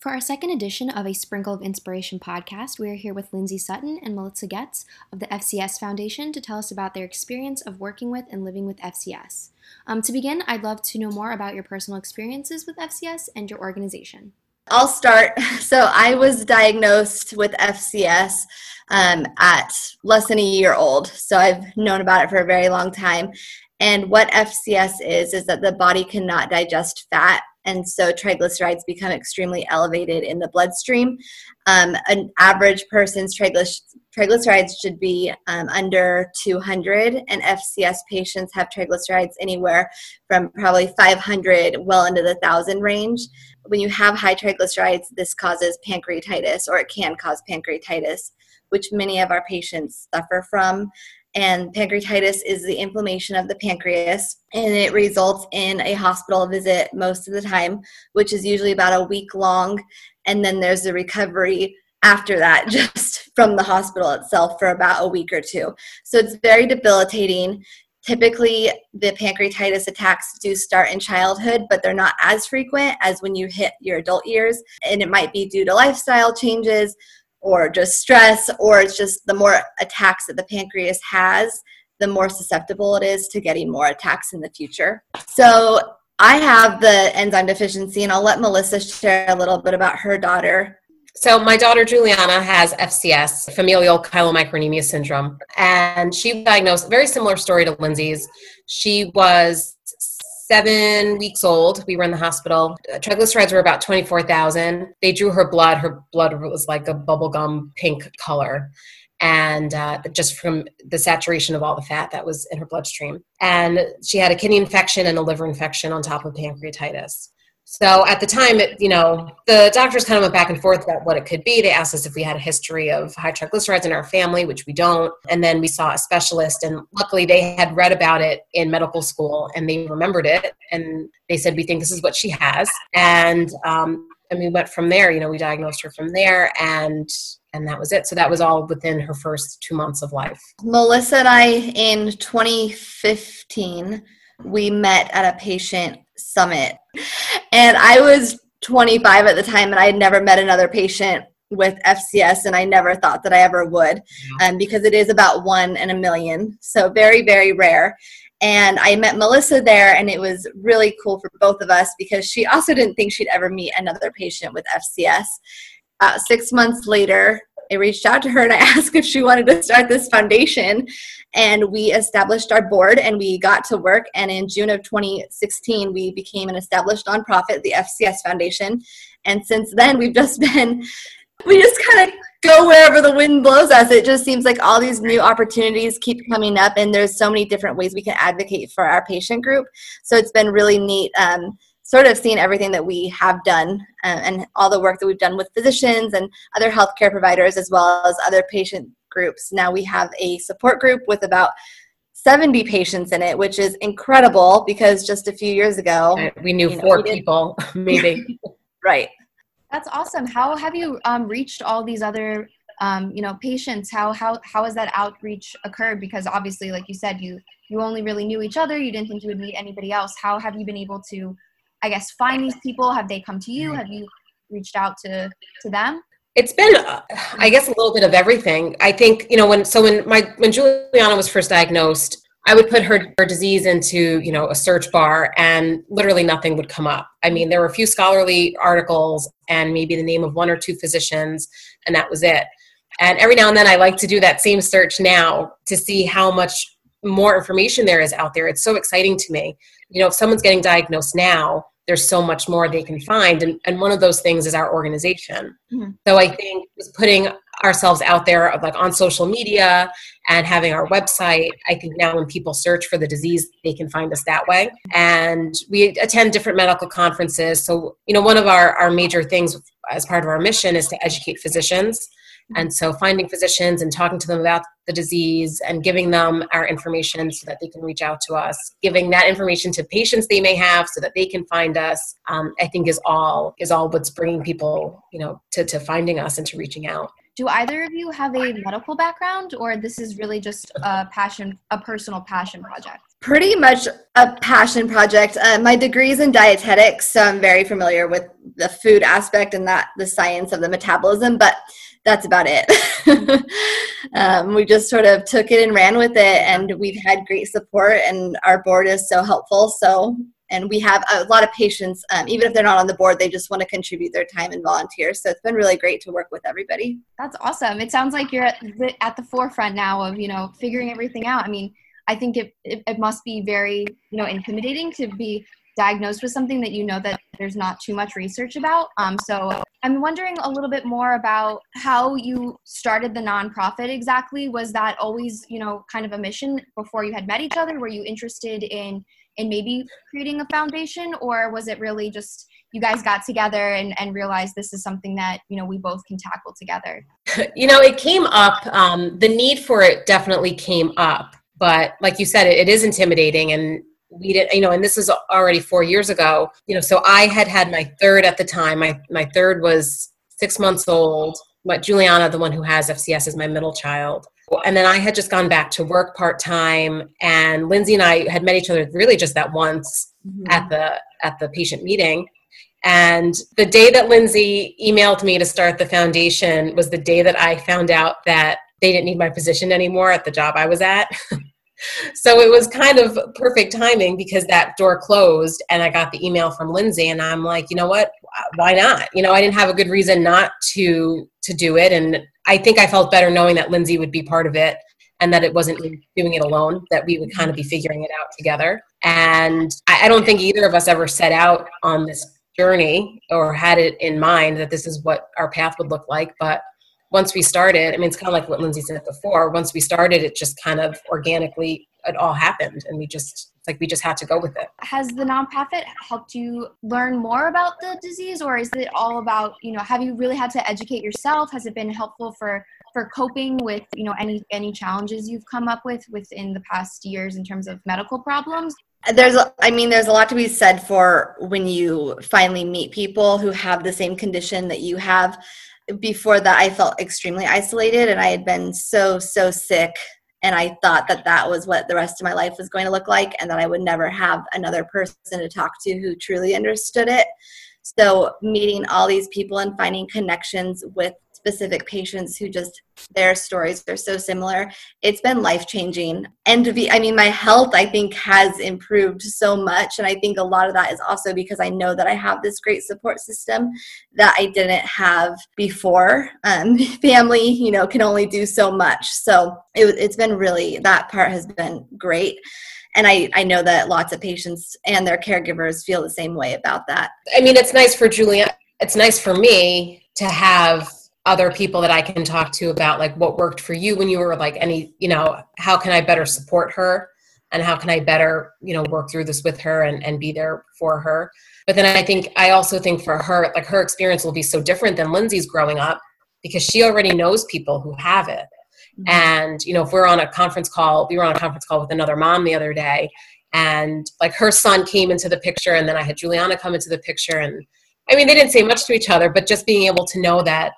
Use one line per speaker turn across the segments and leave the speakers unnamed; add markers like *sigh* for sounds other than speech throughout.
For our second edition of a Sprinkle of Inspiration podcast, we are here with Lindsay Sutton and Melissa Getz of the FCS Foundation to tell us about their experience of working with and living with FCS. Um, to begin, I'd love to know more about your personal experiences with FCS and your organization.
I'll start. *laughs* So, I was diagnosed with FCS um, at less than a year old. So, I've known about it for a very long time. And what FCS is, is that the body cannot digest fat and so triglycerides become extremely elevated in the bloodstream. Um, an average person's triglycerides should be um, under 200, and FCS patients have triglycerides anywhere from probably 500 well into the thousand range. When you have high triglycerides, this causes pancreatitis, or it can cause pancreatitis, which many of our patients suffer from and pancreatitis is the inflammation of the pancreas and it results in a hospital visit most of the time which is usually about a week long and then there's the recovery after that *laughs* just from the hospital itself for about a week or two. So it's very debilitating. Typically the pancreatitis attacks do start in childhood but they're not as frequent as when you hit your adult years and it might be due to lifestyle changes or just stress, or it's just the more attacks that the pancreas has, the more susceptible it is to getting more attacks in the future. So I have the enzyme deficiency, and I'll let Melissa share a little bit about her daughter.
So my daughter Juliana has FCS, familial chylomicronemia syndrome, and she diagnosed. Very similar story to Lindsay's. She was seven weeks old. We were in the hospital. Triglycerides were about 24,000. They drew her blood. Her blood was like a bubblegum pink color. And uh, just from the saturation of all the fat that was in her bloodstream. And she had a kidney infection and a liver infection on top of pancreatitis. So at the time, it, you know, the doctors kind of went back and forth about what it could be. They asked us if we had a history of high triglycerides in our family, which we don't. And then we saw a specialist, and luckily they had read about it in medical school and they remembered it. And they said, We think this is what she has. And, um, and we went from there. You know, we diagnosed her from there, and and that was it. So that was all within her first two months of life.
Melissa and I in 2015 we met at a patient summit. And I was 25 at the time, and I had never met another patient with FCS, and I never thought that I ever would, um, because it is about one in a million. So very, very rare. And I met Melissa there, and it was really cool for both of us because she also didn't think she'd ever meet another patient with FCS. Uh, six months later, I reached out to her and I asked if she wanted to start this foundation. And we established our board and we got to work. And in June of 2016, we became an established nonprofit, the FCS Foundation. And since then, we've just *laughs* been, we just kind of go wherever the wind blows us. It just seems like all these new opportunities keep coming up, and there's so many different ways we can advocate for our patient group. So it's been really neat. Um, sort of seen everything that we have done uh, and all the work that we've done with physicians and other healthcare providers as well as other patient groups. Now we have a support group with about 70 patients in it, which is incredible because just a few years ago
we knew four know, people, *laughs* *laughs* maybe.
right.
That's awesome. How have you um, reached all these other um, you know patients? How how how has that outreach occurred? Because obviously, like you said, you you only really knew each other. You didn't think you would meet anybody else. How have you been able to I guess, find these people? Have they come to you? Have you reached out to to them?
It's been, uh, I guess, a little bit of everything. I think you know when so when my when Juliana was first diagnosed, I would put her, her disease into you know a search bar, and literally nothing would come up. I mean, there were a few scholarly articles and maybe the name of one or two physicians, and that was it. And every now and then, I like to do that same search now to see how much more information there is out there. It's so exciting to me. You know, if someone's getting diagnosed now, there's so much more they can find. And, and one of those things is our organization. Mm-hmm. So I think putting ourselves out there like on social media and having our website i think now when people search for the disease they can find us that way and we attend different medical conferences so you know one of our, our major things as part of our mission is to educate physicians and so finding physicians and talking to them about the disease and giving them our information so that they can reach out to us, giving that information to patients they may have so that they can find us, um, I think is all is all what's bringing people, you know, to, to finding us and to reaching out.
Do either of you have a medical background or this is really just a passion, a personal passion project?
Pretty much a passion project. Uh, my degree is in dietetics, so I'm very familiar with the food aspect and that the science of the metabolism, but that's about it. *laughs* um, we just sort of took it and ran with it, and we've had great support, and our board is so helpful. So, and we have a lot of patients, um, even if they're not on the board, they just want to contribute their time and volunteer. So it's been really great to work with everybody.
That's awesome. It sounds like you're at the, at the forefront now of you know figuring everything out. I mean, I think it, it, it must be very you know intimidating to be diagnosed with something that you know that there's not too much research about. Um, so I'm wondering a little bit more about how you started the nonprofit exactly. Was that always, you know, kind of a mission before you had met each other? Were you interested in in maybe creating a foundation or was it really just you guys got together and, and realized this is something that you know we both can tackle together *laughs*
you know it came up um, the need for it definitely came up but like you said it, it is intimidating and we didn't you know and this is already four years ago you know so i had had my third at the time. My my third was six months old but juliana the one who has fcs is my middle child. And then i had just gone back to work part-time and lindsay and i had met each other really just that once mm-hmm. at the at the patient meeting. And the day that lindsay emailed me to start the foundation was the day that i found out that they didn't need my position anymore at the job i was at *laughs* *laughs* so it was kind of perfect timing because that door closed and I got the email from Lindsay and I'm like, you know what? Why not? You know, I didn't have a good reason not to to do it and I think I felt better knowing that Lindsay would be part of it and that it wasn't doing it alone, that we would kind of be figuring it out together. And I, I don't think either of us ever set out on this journey or had it in mind that this is what our path would look like, but once we started, I mean, it's kind of like what Lindsay said before. Once we started, it just kind of organically, it all happened, and we just like we just had to go with it.
Has the nonprofit helped you learn more about the disease, or is it all about you know? Have you really had to educate yourself? Has it been helpful for for coping with you know any any challenges you've come up with within the past years in terms of medical problems?
there's i mean there's a lot to be said for when you finally meet people who have the same condition that you have before that i felt extremely isolated and i had been so so sick. And i thought that that was what the rest of my life was going to look like and that i would never have another person to talk to who truly understood it. So meeting all these people and finding connections with specific patients who just their stories are so similar. It's been life changing and be i mean my health i think has improved so much. And i think a lot of that is also because i know that i have this great support system that i didn't have before. Um, *laughs* family you know can only do so much. So it, it's been really that part has been great. And I, I know that lots of patients and their caregivers feel the same way about that.
I mean it's nice for julia it's nice for me to have other people that I can talk to about like what worked for you when you were like any, you know, how can I better support her and how can I better, you know, work through this with her and, and be there for her. But then I think I also think for her, like her experience will be so different than Lindsay's growing up because she already knows people who have it. Mm-hmm. And, you know, if we're on a conference call, we were on a conference call with another mom the other day and like her son came into the picture and then I had Juliana come into the picture and I mean they didn't say much to each other, but just being able to know that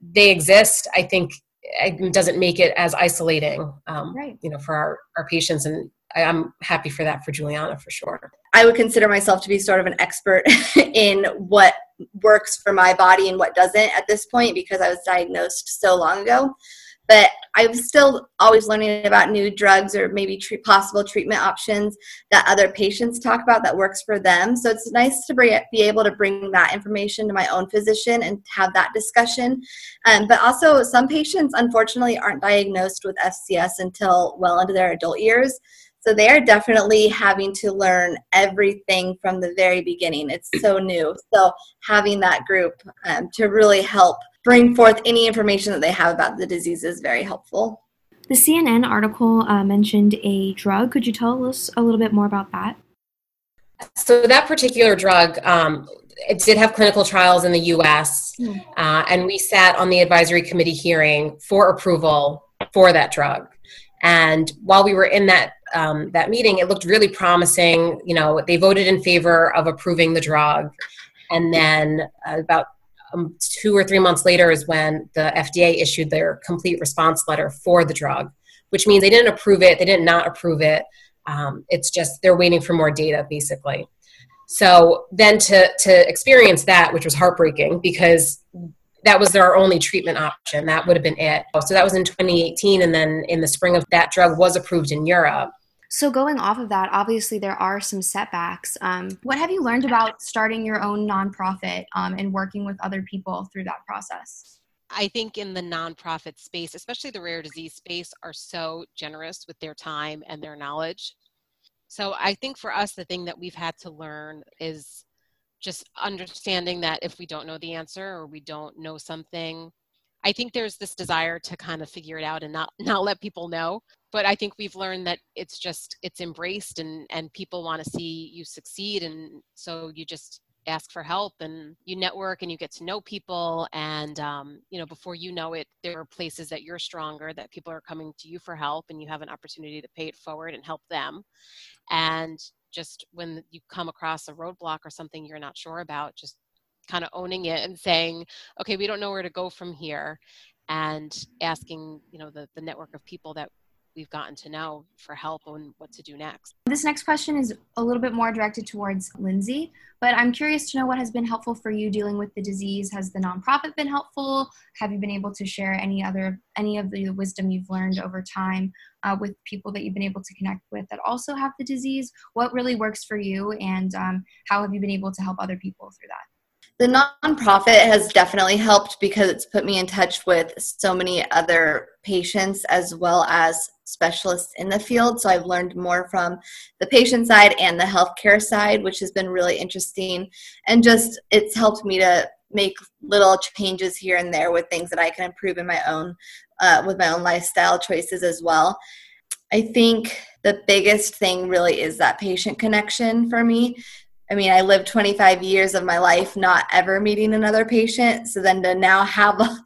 they exist, I think it doesn't make it as isolating, um, right. you know, for our, our patients. And I, I'm happy for that for Juliana for sure.
I would consider myself to be sort of an expert *laughs* in what works for my body and what doesn't at this point because I was diagnosed so long ago but I'm still always learning about new drugs or maybe treat, possible treatment options that other patients talk about that works for them. So it's nice to bring, be able to bring that information to my own physician and have that discussion. Um, but also, some patients unfortunately aren't diagnosed with FCS until well into their adult years. So they are definitely having to learn everything from the very beginning. It's so new. So having that group um, to really help bring forth any information that they have about the disease is very helpful.
The CNN article uh, mentioned a drug. Could you tell us a little bit more about that?
So that particular drug, um, it did have clinical trials in the U.S., mm. uh, and we sat on the advisory committee hearing for approval for that drug. And while we were in that um, that meeting, it looked really promising. You know, they voted in favor of approving the drug, and then uh, about um, two or three months later is when the FDA issued their complete response letter for the drug, which means they didn't approve it, they didn't approve it.
Um, it's just they're waiting for more data, basically. So then to to experience that, which was heartbreaking because that was their only treatment option. That would have been it. So that was in 2018, and then in the spring of that drug was approved in Europe.
So going off of that, obviously there are some setbacks. Um, what have you learned about starting your own nonprofit um, and working with other people through that process?
I think in the nonprofit space, especially the rare disease space, are so generous with their time and their knowledge. So I think for us, the thing that we've had to learn is just understanding that if we don't know the answer or we don't know something, I think there's this desire to kind of figure it out and not *laughs* not let people know. But I think we've learned that it's just it's embraced and and people want to see you succeed, and so you just ask for help and you network and you get to know people and um, you know before you know it there are places that you're stronger that people are coming to you for help and you have an opportunity to pay it forward and help them. And just when you come across a roadblock or something you're not sure about just kind of owning it and saying okay we don't know where to go from here and asking you know the, the network of people that we've gotten to know for help on what to do next.
This next question is a little bit more directed towards Lindsay, but I'm curious to know what has been helpful for you dealing with the disease. Has the nonprofit been helpful? Have you been able to share any other any of the wisdom you've learned over time uh, with people that you've been able to connect with that also have the disease? What really works for you, and um, how have you been able to help other people through that?
The nonprofit has definitely helped because it's put me in touch with so many other patients as well as specialists in the field. So I've learned more from the patient side and the healthcare side, which has been really interesting. And just it's helped me to make little changes here and there with things that I can improve in my own, uh, with my own lifestyle choices as well. I think the biggest thing really is that patient connection for me I mean, I lived 25 years of my life not ever meeting another patient. So then to now have a,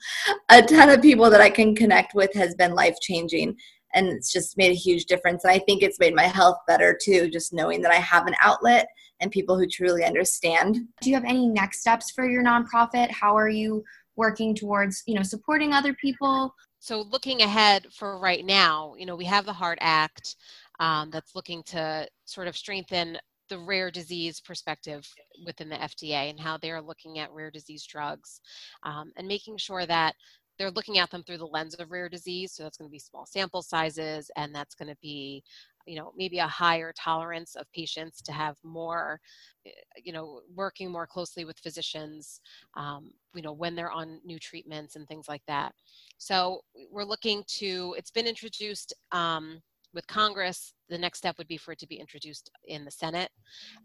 a ton of people that I can connect with has been life changing. And it's just made a huge difference. And I think it's made my health better too, just knowing that I have an outlet and people who truly understand.
Do you have any next steps for your nonprofit? How are you working towards, you know, supporting other people?
So looking ahead for right now, you know, we have the Heart Act um, that's looking to sort of strengthen the rare disease perspective within the FDA and how they're looking at rare disease drugs um, and making sure that they're looking at them through the lens of rare disease. So that's going to be small sample sizes and that's going to be you know maybe a higher tolerance of patients to have more eh, you know working more closely with physicians um, you know when they're on new treatments and things like that so we're looking to it's been introduced um, with Congress, the next step would be for it to be introduced in the Senate.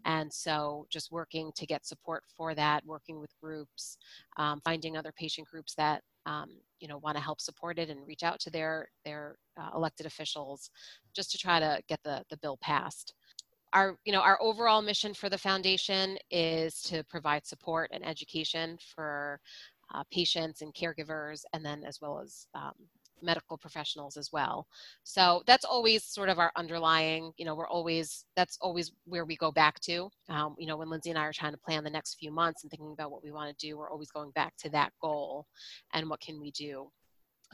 And so just working to get support for that, working with groups, um, finding other patient groups that um, you know want to help support it and reach out to their their uh, elected officials just to try to get the, the bill passed our you know our overall mission for the foundation is to provide support and education for uh, patients and caregivers and then as well as um, medical professionals as well. So that's always sort of our underlying, you know, we're always, that's always where we go back to. Um, you know, when Lindsay and I are trying to plan the next few months and thinking about what we want to do, we're always going back to that goal and what can we do.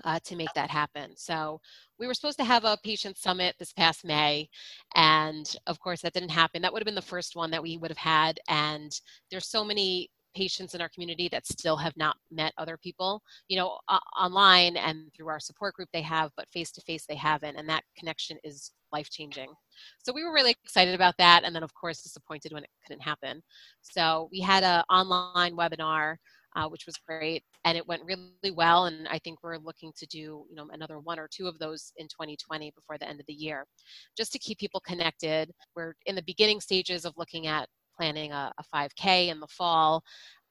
Uh, to make that happen. So we were supposed to have a patient summit this past May, and of course that didn't happen. That would have been the first one that we would have had, and there's so many patients in our community that still have not met other people you know uh, online and through our support group they have but face to face they haven't and that connection is life changing so we were really excited about that and then of course disappointed when it couldn't happen. So we had an online webinar uh, which was great and it went really well and i think we're looking to do you know another one or two of those in 2020 before the end of the year. Just to keep people connected we're in the beginning stages of looking at planning a, a 5K in the fall,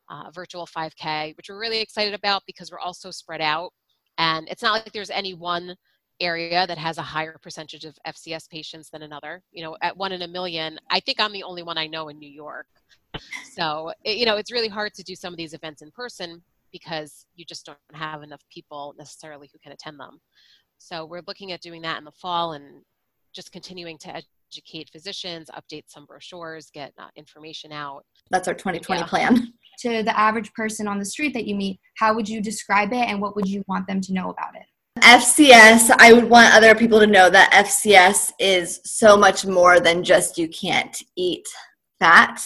uh, a virtual 5K, which we're really excited about because we're also spread out. And it's not like there's any one area that has a higher percentage of FCS patients than another. You know, at one in a million, I think I'm the only one I know in New York. So, it, you know, it's really hard to do some of these events in person because you just don't have enough people necessarily who can attend them. So, we're looking at doing that in the fall and just continuing to educate physicians, update some brochures, get uh, information out.
That's our 2020 yeah. plan. *laughs*
To the average person on the street that you meet, how would you describe it and what would you want them to know about it?
FCS, I would want other people to know that FCS is so much more than just you can't eat fat.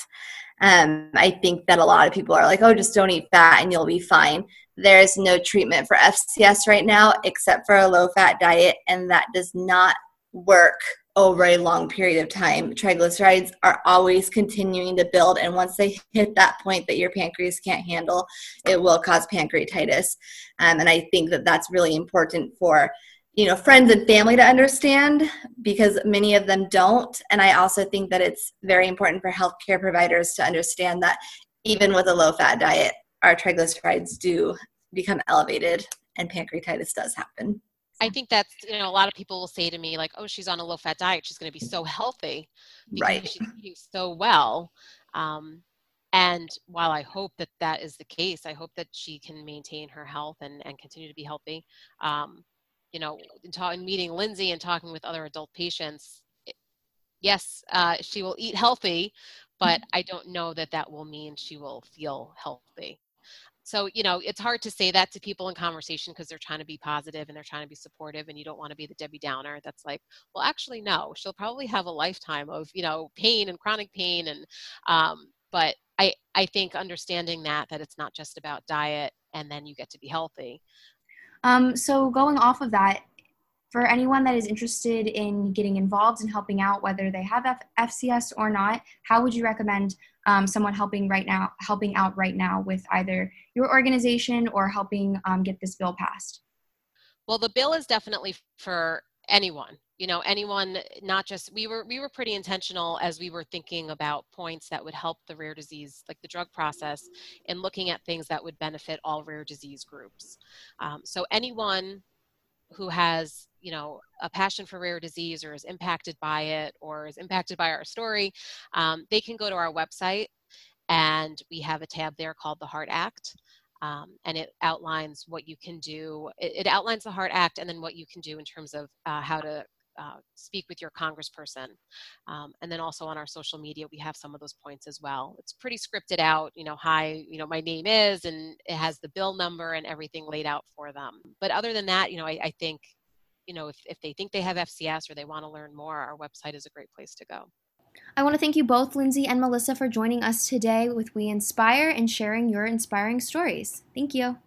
Um, I think that a lot of people are like, oh, just don't eat fat and you'll be fine. There's no treatment for FCS right now except for a low fat diet, and that does not work over a long period of time. Triglycerides are always continuing to build, and once they hit that point that your pancreas can't handle, it will cause pancreatitis. Um, and I think that that's really important for you know friends and family to understand because many of them don't and i also think that it's very important for healthcare providers to understand that even with a low fat diet our triglycerides do become elevated and pancreatitis does happen
I think that's you know a lot of people will say to me like, "Oh, she's on a low-fat diet. She's going to be so healthy because
right.
she's eating so well." Um, and while I hope that that is the case, I hope that she can maintain her health and, and continue to be healthy. Um, you know, in, ta- in meeting Lindsay and talking with other adult patients, it, yes, uh, she will eat healthy, but I don't know that that will mean she will feel healthy so you know it's hard to say that to people in conversation because they're trying to be positive and they're trying to be supportive and you don't want to be the debbie downer that's like well actually no she'll probably have a lifetime of you know pain and chronic pain and um, but i i think understanding that that it's not just about diet and then you get to be healthy.
Um, so going off of that for anyone that is interested in getting involved and helping out, whether they have F- FCS or not, how would you recommend um, someone helping right now, helping out right now with either your organization or helping um, get this bill passed?
Well, the bill is definitely for anyone. You know, anyone, not just we were we were pretty intentional as we were thinking about points that would help the rare disease, like the drug process, and looking at things that would benefit all rare disease groups. Um, so anyone who has you know a passion for rare disease or is impacted by it or is impacted by our story um, they can go to our website and we have a tab there called the heart act um, and it outlines what you can do. It, it, outlines the heart act and then what you can do in terms of uh, how to uh, speak with your congressperson. Um, and then also on our social media, we have some of those points as well. It's pretty scripted out, you know, hi, you know, my name is, and it has the bill number and everything laid out for them. But other than that, you know, I, I think, you know, if, if they think they have FCS or they want to learn more, our website is a great place to go.
I want to thank you both, Lindsay and Melissa, for joining us today with We Inspire and sharing your inspiring stories. Thank you.